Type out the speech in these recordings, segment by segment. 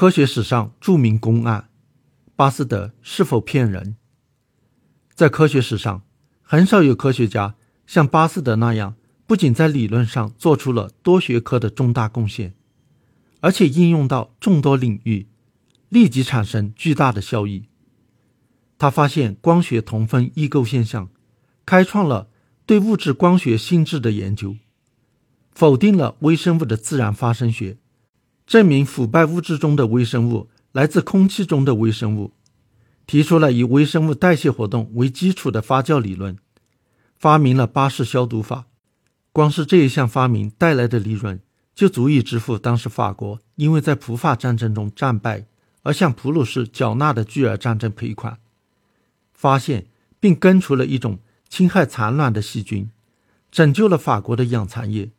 科学史上著名公案：巴斯德是否骗人？在科学史上，很少有科学家像巴斯德那样，不仅在理论上做出了多学科的重大贡献，而且应用到众多领域，立即产生巨大的效益。他发现光学同分异构现象，开创了对物质光学性质的研究，否定了微生物的自然发生学，证明腐败物质中的微生物来自空气中的微生物，提出了以微生物代谢活动为基础的发酵理论，发明了巴氏消毒法。光是这一项发明带来的利润，就足以支付当时法国因为在普法战争中战败而向普鲁士缴纳的巨额战争赔款。发现并根除了一种侵害产卵的细菌，拯救了法国的养蚕业，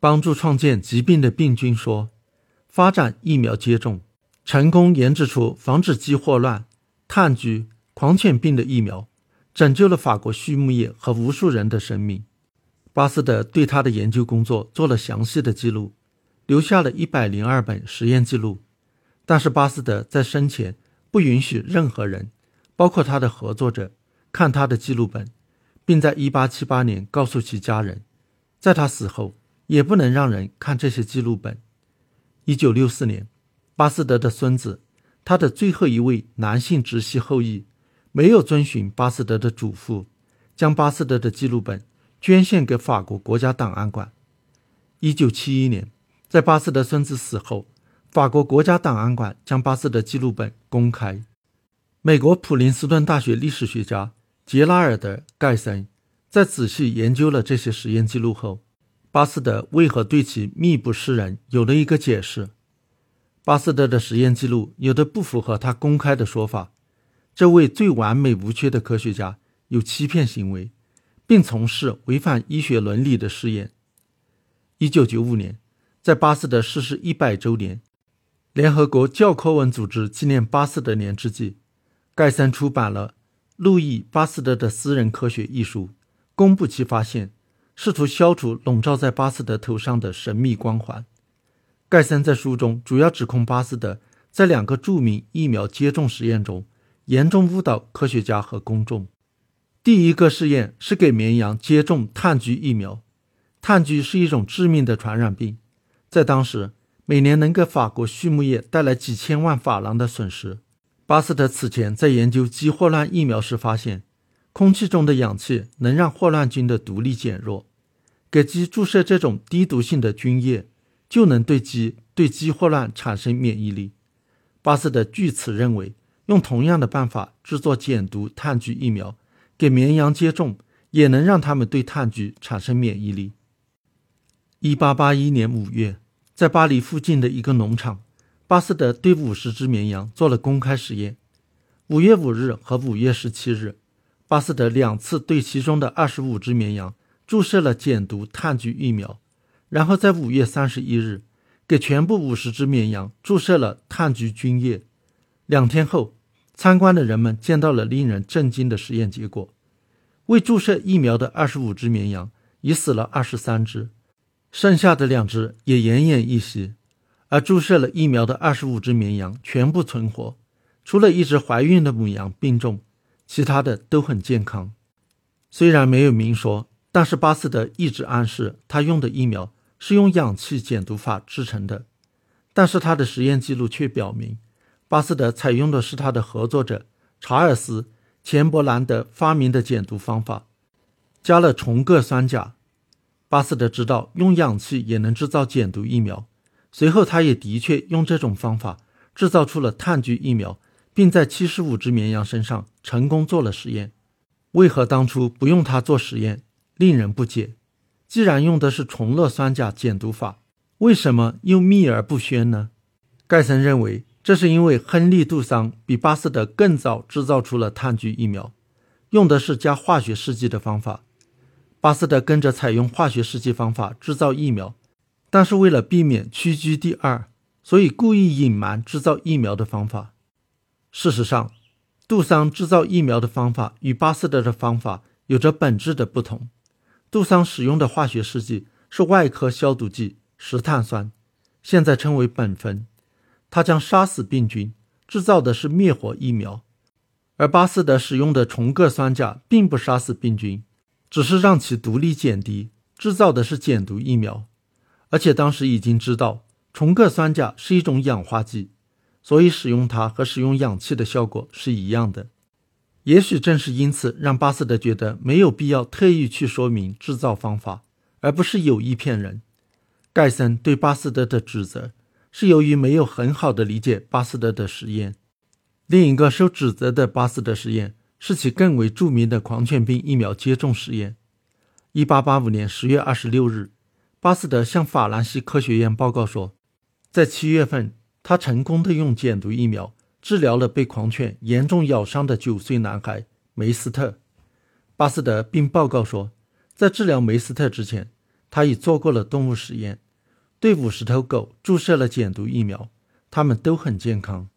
帮助创建疾病的病菌说，发展疫苗接种，成功研制出防止鸡霍乱、炭疽、狂犬病的疫苗，拯救了法国畜牧业和无数人的生命。巴斯德对他的研究工作做了详细的记录，留下了一百零二本实验记录。但是巴斯德在生前不允许任何人。包括他的合作者看他的记录本，并在1878年告诉其家人，在他死后也不能让人看这些记录本。1964年，巴斯德的孙子，他的最后一位男性直系后裔，没有遵循巴斯德的嘱咐，将巴斯德的记录本捐献给法国国家档案馆。1971年，在巴斯德孙子死后，法国国家档案馆将巴斯德记录本公开。美国普林斯顿大学历史学家杰拉尔德·盖森在仔细研究了这些实验记录后，巴斯德为何对其秘不示人有了一个解释。巴斯德的实验记录有的不符合他公开的说法。这位最完美无缺的科学家有欺骗行为，并从事违反医学伦理的试验。一九九五年，在巴斯德逝世一百周年，联合国教科文组织纪念巴斯德年之际。盖森出版了《路易·巴斯德的私人科学》一书，公布其发现，试图消除笼罩在巴斯德头上的神秘光环。盖森在书中主要指控巴斯德在两个著名疫苗接种实验中严重误导科学家和公众。第一个试验是给绵羊接种炭疽疫苗，炭疽是一种致命的传染病，在当时每年能给法国畜牧业带来几千万法郎的损失。巴斯德此前在研究鸡霍乱疫苗时发现，空气中的氧气能让霍乱菌的毒力减弱，给鸡注射这种低毒性的菌液，就能对鸡对鸡霍乱产生免疫力。巴斯德据此认为，用同样的办法制作减毒炭疽疫苗，给绵羊接种，也能让它们对炭疽产生免疫力。一八八一年五月，在巴黎附近的一个农场。巴斯德对五十只绵羊做了公开实验。五月五日和五月十七日，巴斯德两次对其中的二十五只绵羊注射了减毒炭疽疫苗，然后在五月三十一日给全部五十只绵羊注射了炭疽菌液。两天后，参观的人们见到了令人震惊的实验结果：未注射疫苗的二十五只绵羊已死了二十三只，剩下的两只也奄奄一息。而注射了疫苗的二十五只绵羊全部存活，除了一只怀孕的母羊病重，其他的都很健康。虽然没有明说，但是巴斯德一直暗示他用的疫苗是用氧气减毒法制成的。但是他的实验记录却表明，巴斯德采用的是他的合作者查尔斯·钱伯兰德发明的减毒方法，加了重铬酸钾。巴斯德知道用氧气也能制造减毒疫苗。随后，他也的确用这种方法制造出了炭疽疫苗，并在七十五只绵羊身上成功做了实验。为何当初不用它做实验，令人不解。既然用的是重铬酸钾减毒法，为什么又秘而不宣呢？盖森认为，这是因为亨利·杜桑比巴斯德更早制造出了炭疽疫苗，用的是加化学试剂的方法。巴斯德跟着采用化学试剂方法制造疫苗。但是为了避免屈居第二，所以故意隐瞒制造疫苗的方法。事实上，杜桑制造疫苗的方法与巴斯德的方法有着本质的不同。杜桑使用的化学试剂是外科消毒剂石碳酸，现在称为苯酚。它将杀死病菌，制造的是灭活疫苗；而巴斯德使用的重铬酸钾并不杀死病菌，只是让其毒力减低，制造的是减毒疫苗。而且当时已经知道重铬酸钾是一种氧化剂，所以使用它和使用氧气的效果是一样的。也许正是因此，让巴斯德觉得没有必要特意去说明制造方法，而不是有意骗人。盖森对巴斯德的指责是由于没有很好的理解巴斯德的实验。另一个受指责的巴斯德实验是其更为著名的狂犬病疫苗接种实验。1885年10月26日，巴斯德向法兰西科学院报告说，在七月份，他成功的用减毒疫苗。治疗了被狂犬严重咬伤的九岁男孩梅斯特。巴斯德并报告说，在治疗梅斯特之前，他已做过了动物实验，对五十头狗注射了减毒疫苗，它们都很健康。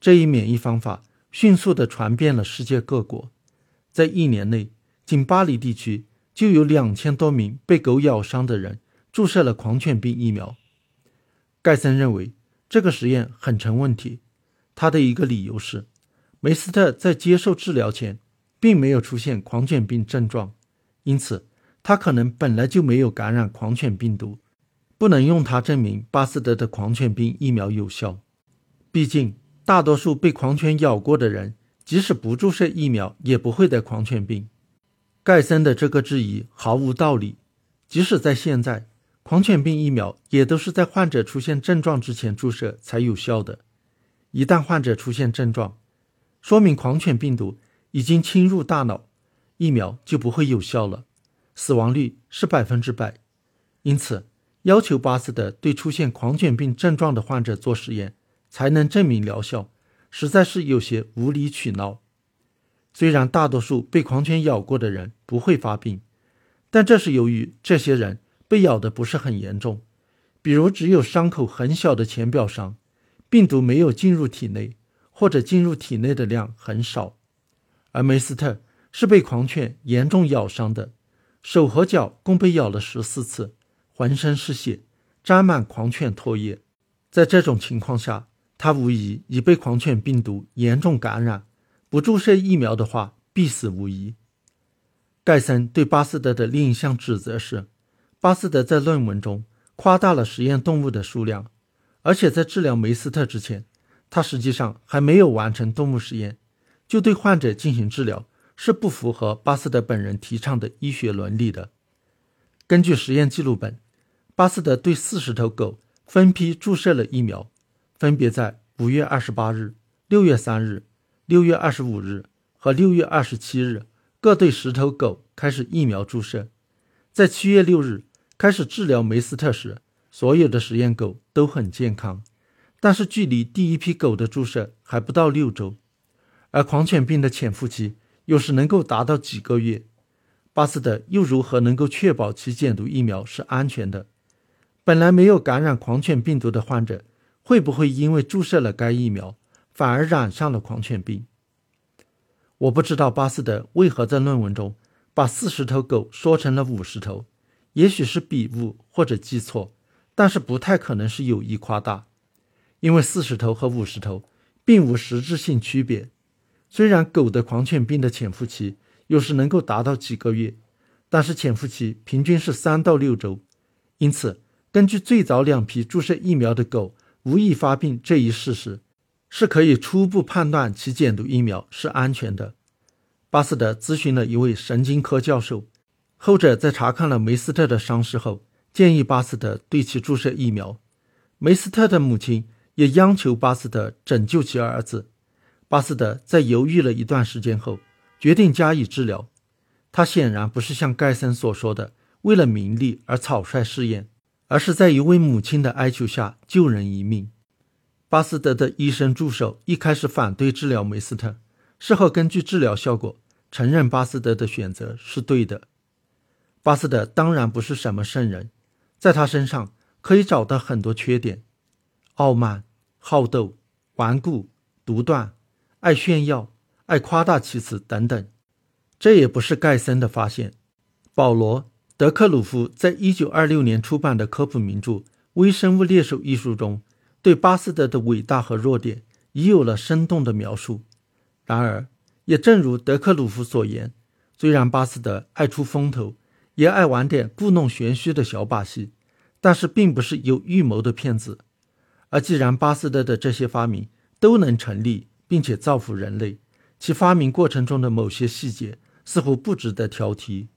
这一免疫方法迅速地传遍了世界各国，在一年内，仅巴黎地区就有两千多名被狗咬伤的人注射了狂犬病疫苗。盖森认为这个实验很成问题。他的一个理由是，梅斯特在接受治疗前并没有出现狂犬病症状，因此他可能本来就没有感染狂犬病毒，不能用它证明巴斯德的狂犬病疫苗有效。毕竟，大多数被狂犬咬过的人，即使不注射疫苗，也不会得狂犬病。盖森的这个质疑毫无道理。即使在现在，狂犬病疫苗也都是在患者出现症状之前注射才有效的。一旦患者出现症状，说明狂犬病毒已经侵入大脑，疫苗就不会有效了，死亡率是百分之百。因此，要求巴斯德对出现狂犬病症状的患者做实验才能证明疗效，实在是有些无理取闹。虽然大多数被狂犬咬过的人不会发病，但这是由于这些人被咬的不是很严重，比如只有伤口很小的浅表伤。病毒没有进入体内，或者进入体内的量很少，而梅斯特是被狂犬严重咬伤的，手和脚共被咬了十四次，浑身是血，沾满狂犬唾液。在这种情况下，他无疑已被狂犬病毒严重感染，不注射疫苗的话，必死无疑。盖森对巴斯德的另一项指责是，巴斯德在论文中夸大了实验动物的数量。而且在治疗梅斯特之前，他实际上还没有完成动物实验，就对患者进行治疗，是不符合巴斯德本人提倡的医学伦理的。根据实验记录本，巴斯德对四十头狗分批注射了疫苗，分别在五月二十八日、六月三日、六月二十五日和六月二十七日各对十头狗开始疫苗注射。在七月六日开始治疗梅斯特时。所有的实验狗都很健康，但是距离第一批狗的注射还不到六周，而狂犬病的潜伏期又是能够达到几个月。巴斯德又如何能够确保其减毒疫苗是安全的？本来没有感染狂犬病毒的患者，会不会因为注射了该疫苗，反而染上了狂犬病？我不知道巴斯德为何在论文中把四十头狗说成了五十头，也许是笔误或者记错。但是不太可能是有意夸大，因为四十头和五十头并无实质性区别。虽然狗的狂犬病的潜伏期有时能够达到几个月，但是潜伏期平均是三到六周。因此，根据最早两批注射疫苗的狗无意发病这一事实，是可以初步判断其减毒疫苗是安全的。巴斯德咨询了一位神经科教授，后者在查看了梅斯特的伤势后。建议巴斯德对其注射疫苗。梅斯特的母亲也央求巴斯德拯救其儿子。巴斯德在犹豫了一段时间后，决定加以治疗。他显然不是像盖森所说的为了名利而草率试验，而是在一位母亲的哀求下救人一命。巴斯德的医生助手一开始反对治疗梅斯特，事后根据治疗效果承认巴斯德的选择是对的。巴斯德当然不是什么圣人。在他身上可以找到很多缺点：傲慢、好斗、顽固、独断、爱炫耀、爱夸大其词等等。这也不是盖森的发现。保罗·德克鲁夫在一九二六年出版的科普名著《微生物猎手》一书中，对巴斯德的伟大和弱点已有了生动的描述。然而，也正如德克鲁夫所言，虽然巴斯德爱出风头，也爱玩点故弄玄虚的小把戏，但是并不是有预谋的骗子。而既然巴斯德的这些发明都能成立，并且造福人类，其发明过程中的某些细节似乎不值得挑剔。